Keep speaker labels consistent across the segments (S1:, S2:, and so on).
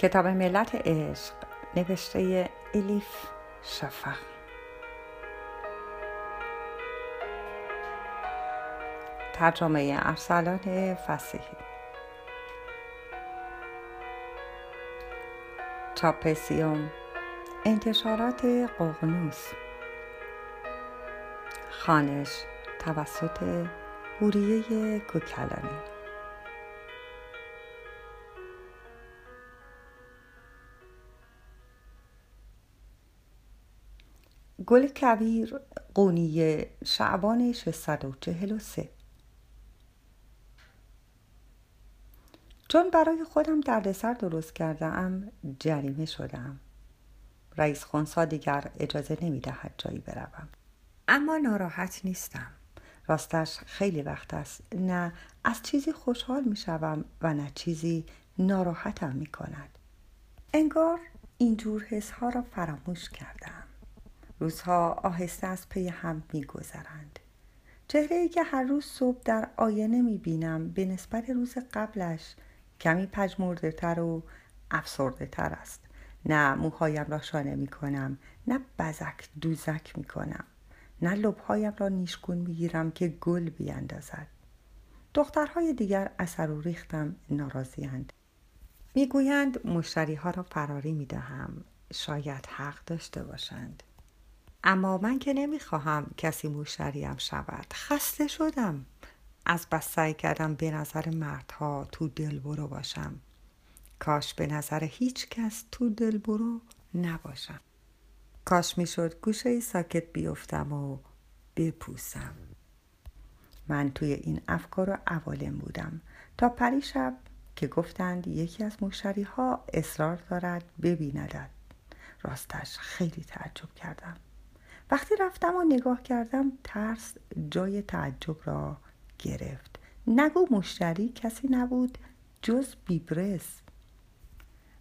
S1: کتاب ملت عشق نوشته الیف شفق. ترجمه ارسلان فسیحی. چاپسیوم انتشارات قغنوس. خانش توسط هوریه کوکلانی. گل کویر قونیه شعبان 643 چون برای خودم دردسر درست کرده ام جریمه شدم رئیس خونسا دیگر اجازه نمی دهد جایی بروم. اما ناراحت نیستم. راستش خیلی وقت است. نه از چیزی خوشحال می شوم و نه چیزی ناراحتم می کند انگار اینجور حسها را فراموش کردم روزها آهسته از پی هم میگذرند. چهره ای که هر روز صبح در آینه می بینم به نسبت روز قبلش کمی پجمورده تر و افسرده تر است. نه موهایم را شانه می کنم نه بزک دوزک می کنم نه لبهایم را نیشگون می گیرم که گل بیاندازد دخترهای دیگر اثر و ریختم ناراضیاند. می‌گویند مشتری ها را فراری می دهم شاید حق داشته باشند. اما من که نمی‌خواهم کسی مشتریم شود. خسته شدم. از بس سعی کردم به نظر مردها تو دل برو باشم. کاش به نظر هیچ کس تو دل برو نباشم. کاش می‌شد گوشه ساکت بیفتم و بپوسم. من توی این افکار و عوالم بودم. تا پری شب که گفتند یکی از مشتری ها اصرار دارد ببیندد. راستش خیلی تعجب کردم. وقتی رفتم و نگاه کردم ترس جای تعجب را گرفت. نگو مشتری کسی نبود جز بیبرس.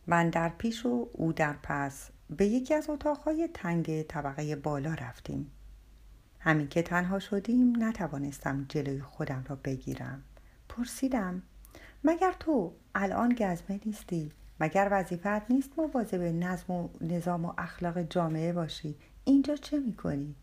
S1: من در پیش و او در پس. به یکی از اتاقهای تنگ طبقه بالا رفتیم. همین که تنها شدیم نتوانستم جلوی خودم را بگیرم. پرسیدم مگر تو الان گزمه نیستی؟ مگر وظیفت نیست مواظب نظم و نظام و اخلاق جامعه باشی؟ اینجا چه می‌کنی؟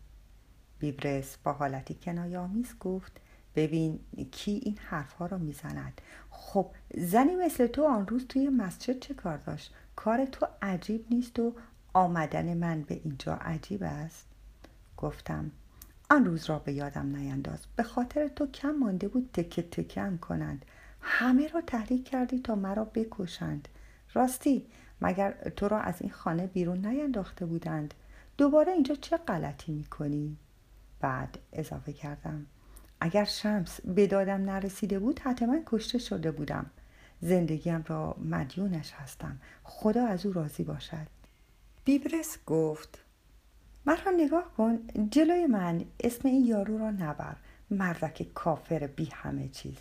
S1: بیبرس با حالتی کنایامیز گفت ببین کی این حرفها را می‌زند. خب زنی مثل تو آن روز توی مسجد چه کار داشت؟ کار تو عجیب نیست و آمدن من به اینجا عجیب است؟ گفتم آن روز را به یادم نینداز. به خاطر تو کم مانده بود تکه تکم کنند. همه را تحریک کردی تا مرا بکشند. راستی مگر تو را از این خانه بیرون نینداخته بودند؟ دوباره اینجا چه غلطی می‌کنی؟ بعد اضافه کردم. اگر شمس به دادم نرسیده بود حتما کشته شده بودم. زندگیم را مدیونش هستم. خدا از او راضی باشد. بیبرس گفت مرا نگاه کن جلوی من اسم این یارو را نبر. مردک کافر بی همه چیز.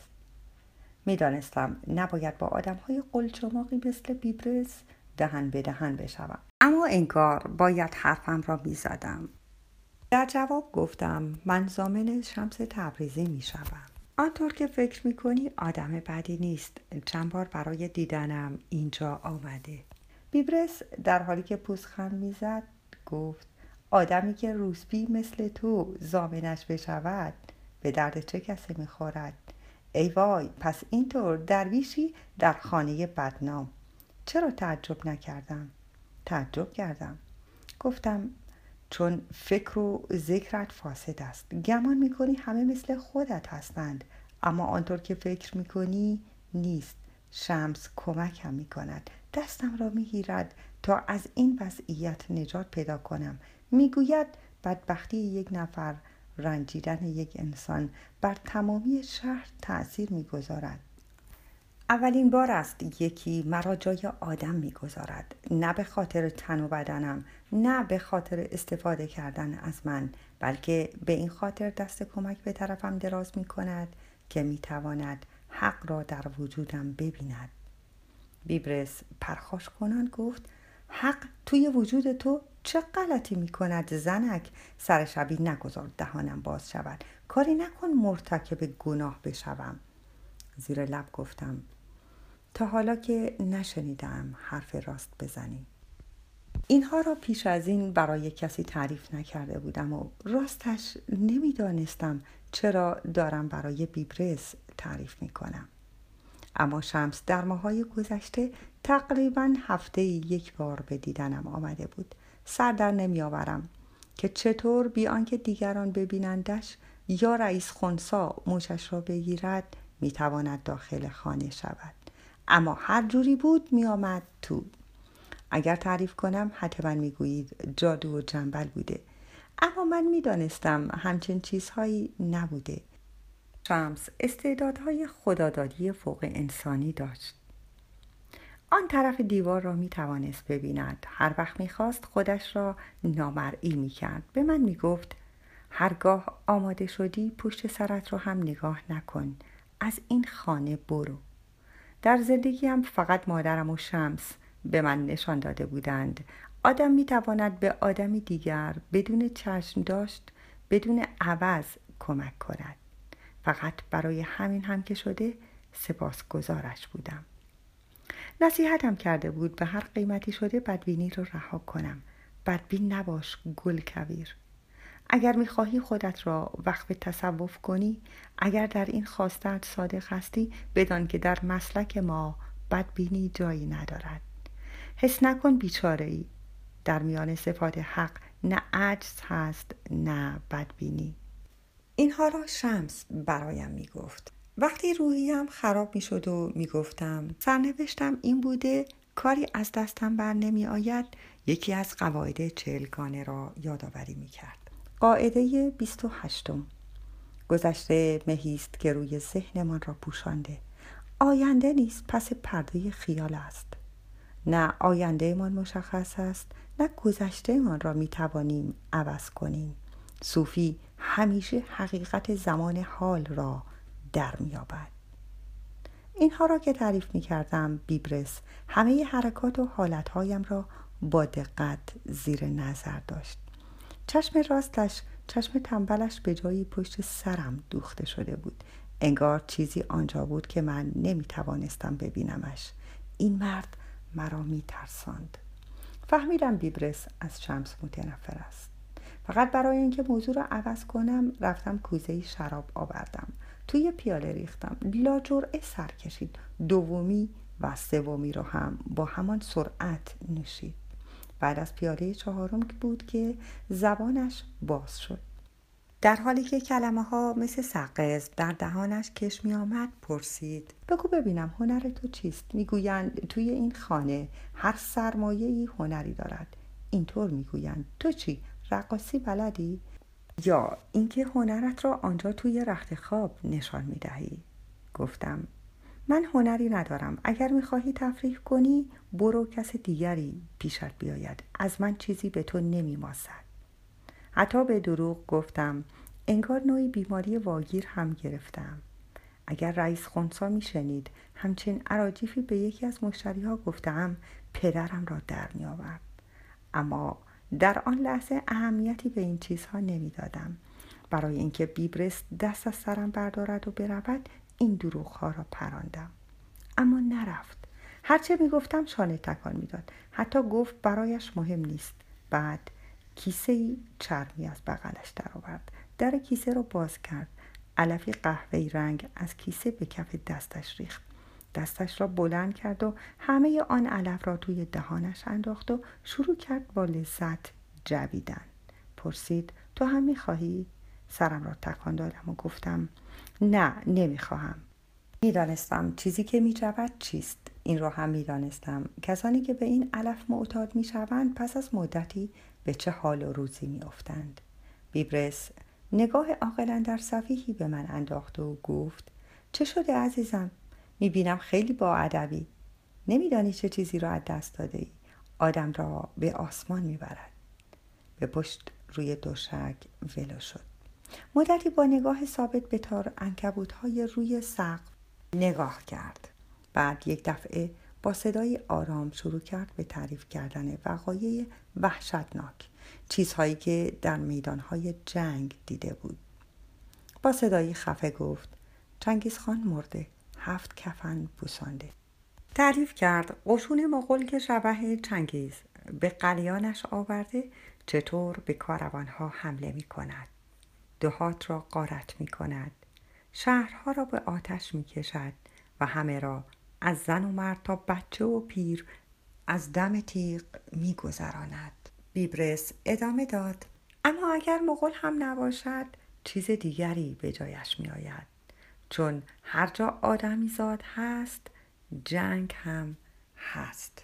S1: می‌دانستم نباید با آدم های قلچماقی مثل بیبرس دهن به دهن بشوم. اما انگار باید حرفم را می‌زدم. در جواب گفتم من زامن شمس تبریزی می شوم. آنطور که فکر می کنی آدم بدی نیست. چند بار برای دیدنم اینجا آمده. بیبرس در حالی که پوزخند می‌زد گفت آدمی که روسبی مثل تو زامنش بشود به درد چه کسی می‌خورد؟ ای وای پس اینطور درویشی در خانه بدنام. چرا تعجب نکردم؟ تعجب کردم. گفتم چون فکر و ذکرت فاسد است. گمان می‌کنی همه مثل خودت هستند. اما آنطور که فکر می‌کنی نیست. شمس کمکم می‌کند. دستم را می‌گیرد تا از این وضعیت نجات پیدا کنم. می‌گوید بدبختی یک نفر رنجیدن یک انسان بر تمامی شهر تأثیر می‌گذارد. اولین بار است یکی مرا جای آدم می‌گذارد. نه به خاطر تن و بدنم نه به خاطر استفاده کردن از من بلکه به این خاطر دست کمک به طرفم دراز می کند که می تواند حق را در وجودم ببیند. بیبرس پرخاش کنان گفت حق توی وجود تو چه غلطی می کند زنک؟ سر شبی نگذار دهانم باز شود. کاری نکن مرتکب گناه بشوم. زیر لب گفتم تا حالا که نشنیدم حرف راست بزنی. اینها را پیش از این برای کسی تعریف نکرده بودم و راستش نمی‌دانستم چرا دارم برای بیبرز تعریف می کنم. اما شمس در ماهای گذشته تقریبا هفته یک بار به دیدنم آمده بود. سر در نمی آورم که چطور بی آنکه دیگران ببینندش یا رئیس خونسا موشش را بگیرد می‌تواند داخل خانه شود. اما هر جوری بود می آمد تو. اگر تعریف کنم حتما می‌گویید جادو و جنبل بوده. اما من می‌دانستم همچین چیزهایی نبوده. شمس استعدادهای خدادادی فوق انسانی داشت. آن طرف دیوار را می توانست ببیند. هر وقت می‌خواست خودش را نامرئی می کرد به من می گفت هرگاه آماده شدی پشت سرت را هم نگاه نکن. از این خانه برو. در زندگیم فقط مادرم و شمس به من نشان داده بودند. آدم می تواند به آدمی دیگر بدون چشم داشت بدون عوض کمک کند. فقط برای همین هم که شده سپاسگزارش بودم. نصیحتم کرده بود به هر قیمتی شده بدبینی رو رها کنم. بدبین نباش گل کویر. اگر می‌خواهی خودت را وقف تصوف کنی اگر در این خواستت صادق هستی بدان که در مسلک ما بدبینی جایی ندارد. حس نکن بیچاره ای در میان صفات حق نه عجز هست نه بدبینی. اینها را شمس برایم می‌گفت. وقتی روحیم خراب می شد و می گفتم سرنوشتم این بوده کاری از دستم بر نمی آید یکی از قواعد چهلگانه را یادآوری می کرد قاعده 28 گذشته مهیست که روی ذهنمان را پوشانده. آینده نیست پس پرده خیال است. نه آیندهمان مشخص است نه گذشتهمان را می توانیم عوض کنیم. صوفی همیشه حقیقت زمان حال را در میابد اینها را که تعریف می کردم بیبرس همه حرکات و حالتهایم را با دقت زیر نظر داشت. چشم راستش چشم تنبلش به جایی پشت سرم دوخته شده بود. انگار چیزی آنجا بود که من نمی توانستم ببینمش. این مرد مرا می ترساند فهمیدم بیبرس از شمس متنفر است. فقط برای اینکه موضوع را عوض کنم رفتم کوزه شراب آوردم. توی پیاله ریختم. لا جرعه سر کشید. دومی و سومی رو هم با همان سرعت نوشید. بعد از پیاله چهارم بود که زبانش باز شد. در حالی که کلمه ها مثل سقز در دهانش کش می آمد پرسید بگو ببینم هنر تو چیست؟ می‌گویند توی این خانه هر سرمایه هنری دارد. اینطور می‌گویند تو چی؟ رقاصی بلدی؟ یا اینکه هنرت را آنجا توی رخت خواب نشان می دهی گفتم من هنری ندارم. اگر می‌خواهی تفریح کنی برو کس دیگری پیشت بیاید. از من چیزی به تو نمیماسد. حتی به دروغ گفتم انگار نوعی بیماری واگیر هم گرفتم. اگر رئیس خونسا میشنید همچین عراجیفی به یکی از مشتری ها گفتم پدرم را در می آورد. اما در آن لحظه اهمیتی به این چیزها نمی‌دادم. برای اینکه بیبرس دست از سرم بردارد و برود این دروغها را پراندم. اما نرفت. هرچه می‌گفتم شانه تکان می‌داد. حتی گفت برایش مهم نیست. بعد کیسه ای چرمی از بغلش درآورد. در کیسه را باز کرد. علفی قهوه‌ای رنگ از کیسه به کف دستش ریخت. دستش را بلند کرد و همه آن علف را توی دهانش انداخت و شروع کرد با لذت جویدن. پرسید تو هم می‌خواهی؟ سرم را تکان دادم و گفتم نه نمی‌خواهم. می‌دانستم چیزی که میجود چیست. این را هم می‌دانستم. کسانی که به این علف معتاد می‌شوند پس از مدتی به چه حال و روزی میافتند. بیبرس نگاه عاقلا در صفیحی به من انداخت و گفت چه شده عزیزم؟ می‌بینم خیلی با ادبی. نمیدانی چه چیزی را از دست داده ای آدم را به آسمان می‌برد. به پشت روی دوشک ولو شد. مدتی با نگاه ثابت به تار انکبوت های روی سقف نگاه کرد. بعد یک دفعه با صدای آرام شروع کرد به تعریف کردن وقایع وحشتناک چیزهایی که در میدانهای جنگ دیده بود. با صدایی خفه گفت چنگیز خان مرده. هفت کفن بوسانده. تعریف کرد قشون مغول که شبه چنگیز. به قلیانش آورده چطور به کاروانها حمله می کند دهات را قارت می کند شهرها را به آتش می کشد و همه را از زن و مرد تا بچه و پیر از دم تیغ می گذراند. بیبرس ادامه داد اما اگر مغول هم نباشد چیز دیگری به جایش می آید چون هر جا آدمی زاد هست جنگ هم هست.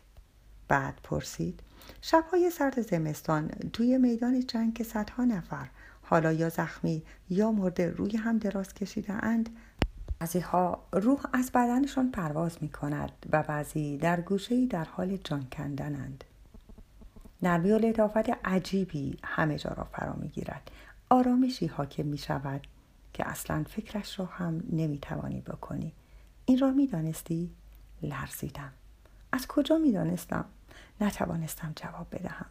S1: بعد پرسید شبهای سرد زمستان توی میدان جنگ که صدها نفر حالا یا زخمی یا مرده روی هم دراز کشیده اند؟ بعضی ها روح از بدنشان پرواز می کند و بعضی در گوشه در حال جان کندنند. نرمی و عجیبی همه جا را فرا می گیرد آرامشی حاکم می شود که اصلا فکرش را هم نمی توانی بکنی. این را می دانستی؟ لرزیدم. از کجا می دانستم؟ نتوانستم جواب بدهم.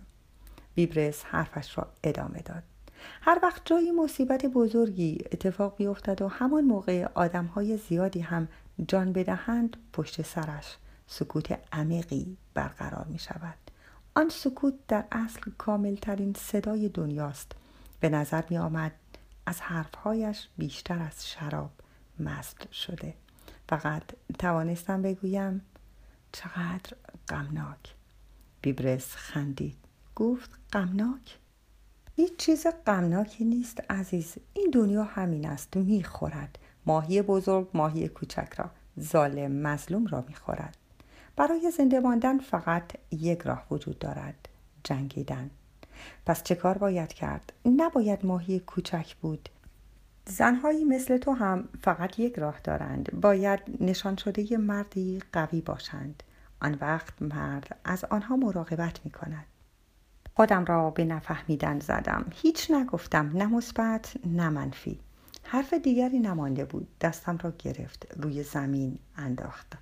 S1: بیبرس حرفش را ادامه داد. هر وقت جایی مصیبت بزرگی اتفاق بیفتد و همان موقع های زیادی هم جان بدهند پشت سرش سکوت عمیقی برقرار می شود آن سکوت در اصل کاملترین صدای دنیاست. به نظر می آمد از حرفهایش بیشتر از شراب مست شده. فقط توانستم بگویم چقدر غمناک. بیبرس خندید. گفت غمناک؟ هیچ چیز غمناکی نیست عزیز. این دنیا همین است. می‌خورد. ماهی بزرگ ماهی کوچک را. ظالم مظلوم را می‌خورد. برای زنده ماندن فقط یک راه وجود دارد. جنگیدن. پس چه کار باید کرد؟ نباید ماهی کوچک بود. زنهایی مثل تو هم فقط یک راه دارند. باید نشان شده مردی قوی باشند. آن وقت مرد از آنها مراقبت می کند خودم را به نفهمیدن زدم. هیچ نگفتم. نه مثبت نه منفی. حرف دیگری نمانده بود. دستم را گرفت. روی زمین انداخت.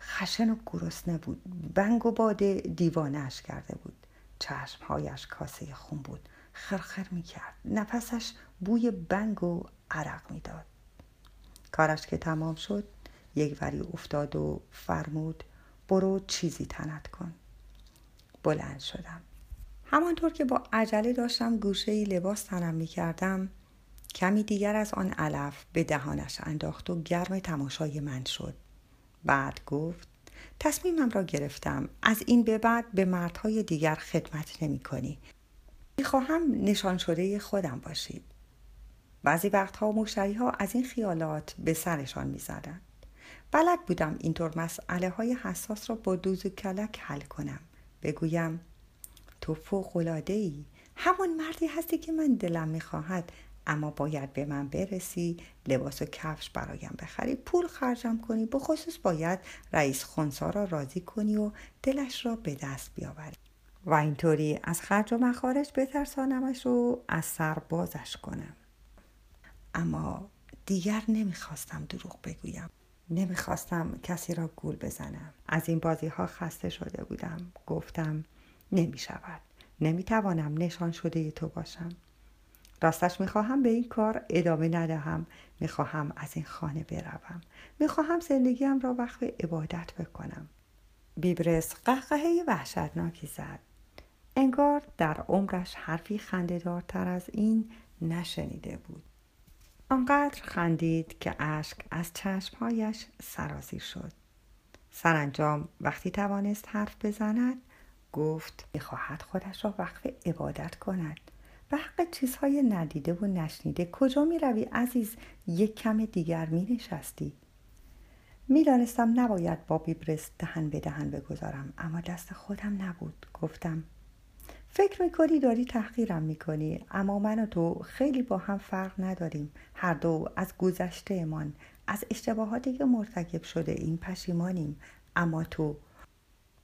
S1: خشن و گرسنه بود. بنگ و باده دیوانهش کرده بود. چشمهایش کاسه خون بود. خرخر می کرد نفسش بوی بنگ و عرق می‌داد. کارش که تمام شد یک وری افتاد و فرمود برو چیزی تنت کن. بلند شدم. همانطور که با عجله داشتم گوشه لباس تنم می کردم کمی دیگر از آن علف به دهانش انداخت و گرم تماشای من شد. بعد گفت تصمیمم را گرفتم. از این به بعد به مردهای دیگر خدمت نمی کنی. خواهم نشان شده خودم باشید. بعضی وقتها مشتری ها از این خیالات به سرشان می زدن. بلد بودم اینطور مسئله های حساس را با دوز و کلک حل کنم. بگویم تو فوقلاده ای همون مردی هستی که من دلم می‌خواهد اما باید به من برسی لباس و کفش برایم بخری پول خرجم کنی بخصوص باید رئیس خونسا را راضی کنی و دلش را به دست بیاوری. و اینطوری از خرج و مخارج بترسانمش و از سر بازش کنم. اما دیگر نمی‌خواستم دروغ بگویم. نمی‌خواستم کسی را گول بزنم. از این بازی ها خسته شده بودم. گفتم نمی شود نمی توانم نشان شده تو باشم. راستش می‌خواهم به این کار ادامه ندهم می‌خواهم از این خانه بروم. می‌خواهم زندگیم را وقت عبادت بکنم. بیبرس قهقهه وحشتناکی زد. انگار در عمرش حرفی خندهدارتر از این نشنیده بود. آنقدر خندید که اشک از چشمهایش سرازیر شد. سرانجام وقتی توانست حرف بزند گفت می‌خواهد خودش را وقف عبادت کند. به چیزهای ندیده و نشنیده. کجا می روی عزیز؟ یک کم دیگر می نشستی می‌دانستم نباید با بیبرس دهن به دهن بگذارم اما دست خودم نبود. گفتم فکر می‌کنی داری تحقیرم می‌کنی اما من و تو خیلی با هم فرق نداریم. هر دو از گذشتهمان از اشتباهاتی که مرتکب شده این پشیمانیم. اما تو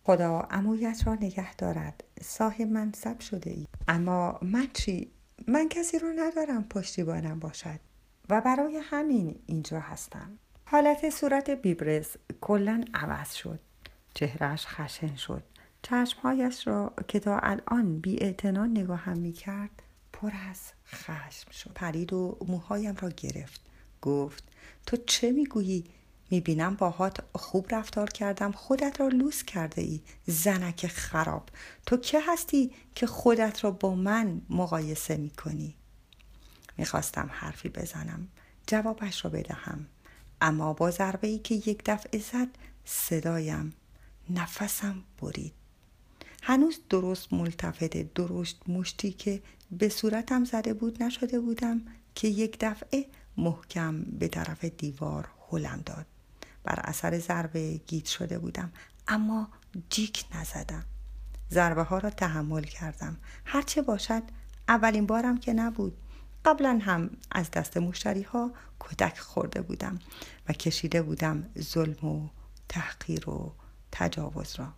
S1: خدا امویت را نگه دارد. صاحب منصب شده ای. اما من چی؟ من کسی رو ندارم پشتیبانم باشد. و برای همین اینجا هستم. حالت صورت بیبرز کلا عوض شد. چهرش خشن شد. چشمهایش را که تا الان بی نگاهم می کرد پر از خشم شد. پرید و موهایم را گرفت. گفت تو چه می‌گویی؟ می‌بینم باهات خوب رفتار کردم خودت را لوس کرده ای زنک خراب. تو که هستی که خودت را با من مقایسه می‌کنی؟ می‌خواستم حرفی بزنم. جوابش را بدهم. اما با ضربه ای که یک دفعه زد صدایم نفسم برید. هنوز درست ملتفت درشت مشتی که به صورتم زده بود نشده بودم که یک دفعه محکم به طرف دیوار هلم داد. بر اثر ضربه گیت شده بودم. اما جیک نزدم. ضربه ها را تحمل کردم. هرچه باشد اولین بارم که نبود. قبلا هم از دست مشتری ها کتک خورده بودم و کشیده بودم ظلم و تحقیر و تجاوز را.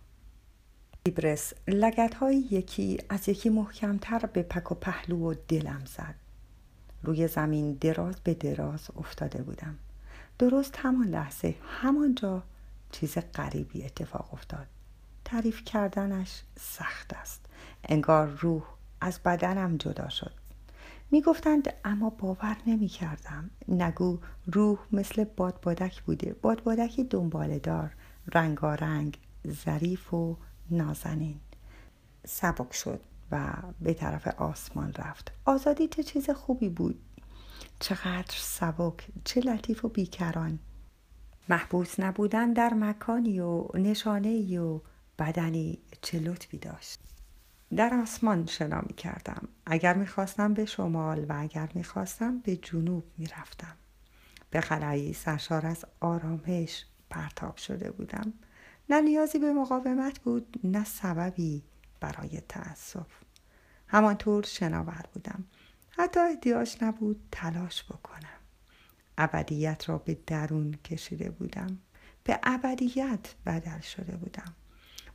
S1: ایبرس لگت های یکی از یکی محکمتر به پک و پهلو و دلم زد. روی زمین دراز به دراز افتاده بودم. درست همان لحظه همانجا چیز غریبی اتفاق افتاد. تعریف کردنش سخت است. انگار روح از بدنم جدا شد. می گفتند اما باور نمی کردم نگو روح مثل بادبادک بوده. بادبادکی دنباله دار. رنگارنگ ظریف و نازنین. سبک شد و به طرف آسمان رفت. آزادی چه چیز خوبی بود؟ چقدر سبک چه لطیف و بیکران. محبوس نبودن در مکانی و نشانه و بدنی چه لطفی داشت. در آسمان شنا می کردم اگر می‌خواستم به شمال و اگر می‌خواستم به جنوب می‌رفتم. به خلایی سرشار از آرامش پرتاب شده بودم. نه نیازی به مقاومت بود نه سببی برای تأسف. همانطور شناور بودم. حتی احتیاج نبود تلاش بکنم. ابدیت را به درون کشیده بودم. به ابدیت بدل شده بودم.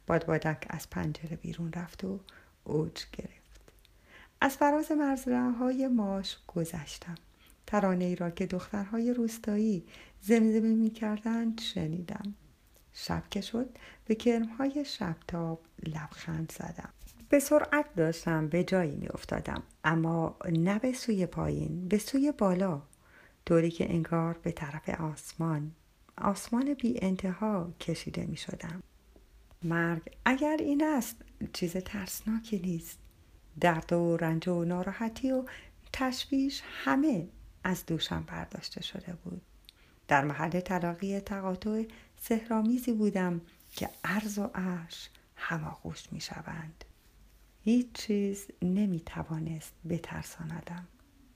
S1: بادبادک از پنجره بیرون رفت و اوج گرفت. از فراز مرزره های ماش گذشتم. ترانه ای را که دخترهای روستایی زمزمه می کردند شنیدم. شب که شد به کرمهای شبتاب لبخند زدم. به سرعت داشتم به جایی می افتادم اما نه به سوی پایین به سوی بالا. طوری که انگار به طرف آسمان. آسمان بی انتها کشیده می شدم مرگ اگر این است چیز ترسناکی نیست. درد و رنج و ناراحتی و تشویش همه از دوشم برداشته شده بود. در محل تلاقی تقاطع سهرامیزی بودم که عرض و عرش هماغوش می شوند. هیچ چیز نمی توانست بترساندم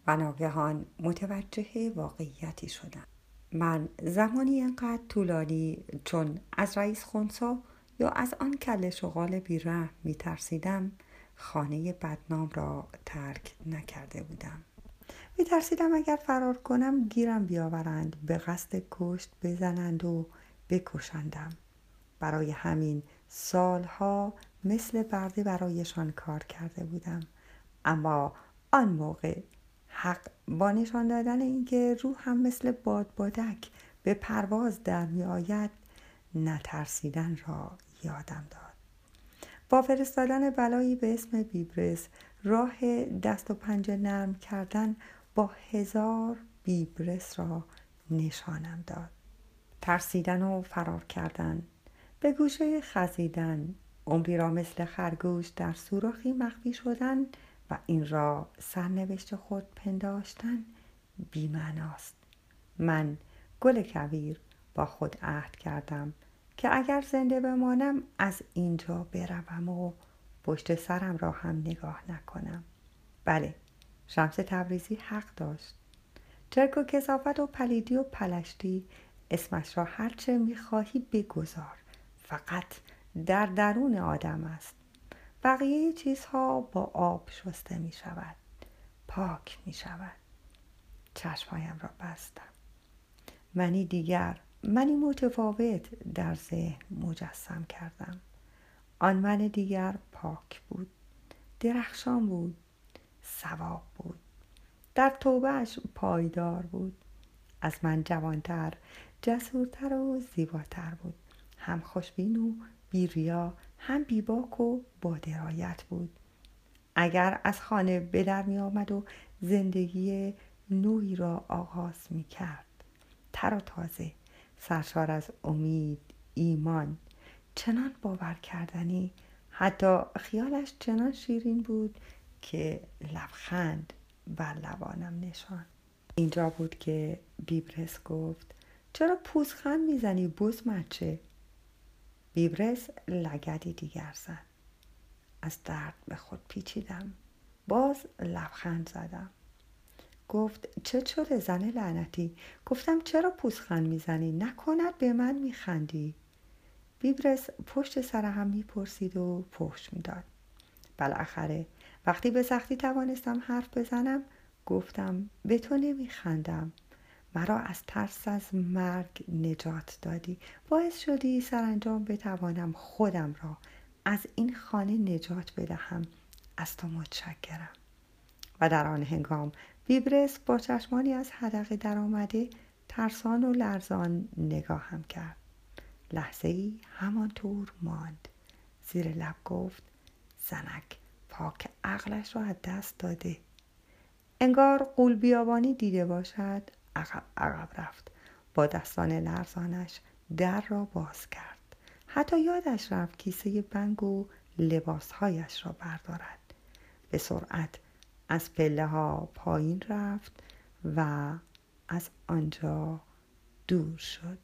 S1: و ناگهان متوجه واقعیتی شدم. من زمانی انقدر طولانی چون از رئیس خونسا یا از آن کل شغال بیره می ترسیدم خانه بدنام را ترک نکرده بودم. می ترسیدم اگر فرار کنم گیرم بیاورند به قصد کشت بزنند و بکشندم برای همین سالها مثل برده برایشان کار کرده بودم. اما آن موقع حق با نشان دادن اینکه روح هم مثل بادبادک به پرواز در می آید نترسیدن را یادم داد. با فرستادن بلایی به اسم بیبرس راه دست و پنجه نرم کردن با هزار بیبرس را نشانم داد. ترسیدن و فرار کردن به گوشه خزیدن عمری را مثل خرگوش در سوراخی مخفی شدن و این را سرنوشت خود پنداشتن بیمعناست. من گل کویر با خود عهد کردم که اگر زنده بمانم از اینجا بروم و پشت سرم را هم نگاه نکنم. بله شمس تبریزی حق داشت. چرک و کسافت و پلیدی و پلشتی اسمش را هرچه می‌خواهی بگذار. فقط در درون آدم است. بقیه چیزها با آب شسته می شود. پاک می شود. چشمهایم را بستم. منی دیگر منی متفاوت در ذهن مجسم کردم. آن من دیگر پاک بود. درخشان بود. سواب بود. در توبهش پایدار بود. از من جوانتر جسورتر و زیباتر بود. هم خوشبین و بیریا هم بیباک و با درایت بود. اگر از خانه به در می آمد و زندگی نوعی را آغاز می کرد تر و تازه سرشار از امید ایمان چنان باور کردنی حتی خیالش چنان شیرین بود که لبخند بر لبانم نشان. اینجا بود که بیبرس گفت چرا پوزخند می‌زنی بوز مچه بیبرس لگدی دیگر زد. از درد به خود پیچیدم. باز لبخند زدم. گفت چه شده زن لعنتی؟ گفتم چرا پوزخند می‌زنی؟ نکند به من میخندی. بیبرس پشت سر هم می‌پرسید و پشت می‌داد. بالاخره وقتی به سختی توانستم حرف بزنم گفتم به تو نمیخندم. مرا از ترس از مرگ نجات دادی. باعث شدی سرانجام بتوانم خودم را از این خانه نجات بدهم. از تو متشکرم. و در آن هنگام بیبرس با چشمانی از حدقه درآمده ترسان و لرزان نگاهم کرد. لحظه ای همانطور ماند. زیر لب گفت زنک پاک عقلش را از دست داده. انگار قول بیابانی دیده باشد عقب رفت. با دستان لرزانش در را باز کرد. حتی یادش رفت کیسه بنگ و لباسهایش را بردارد. به سرعت از پله ها پایین رفت و از آنجا دور شد.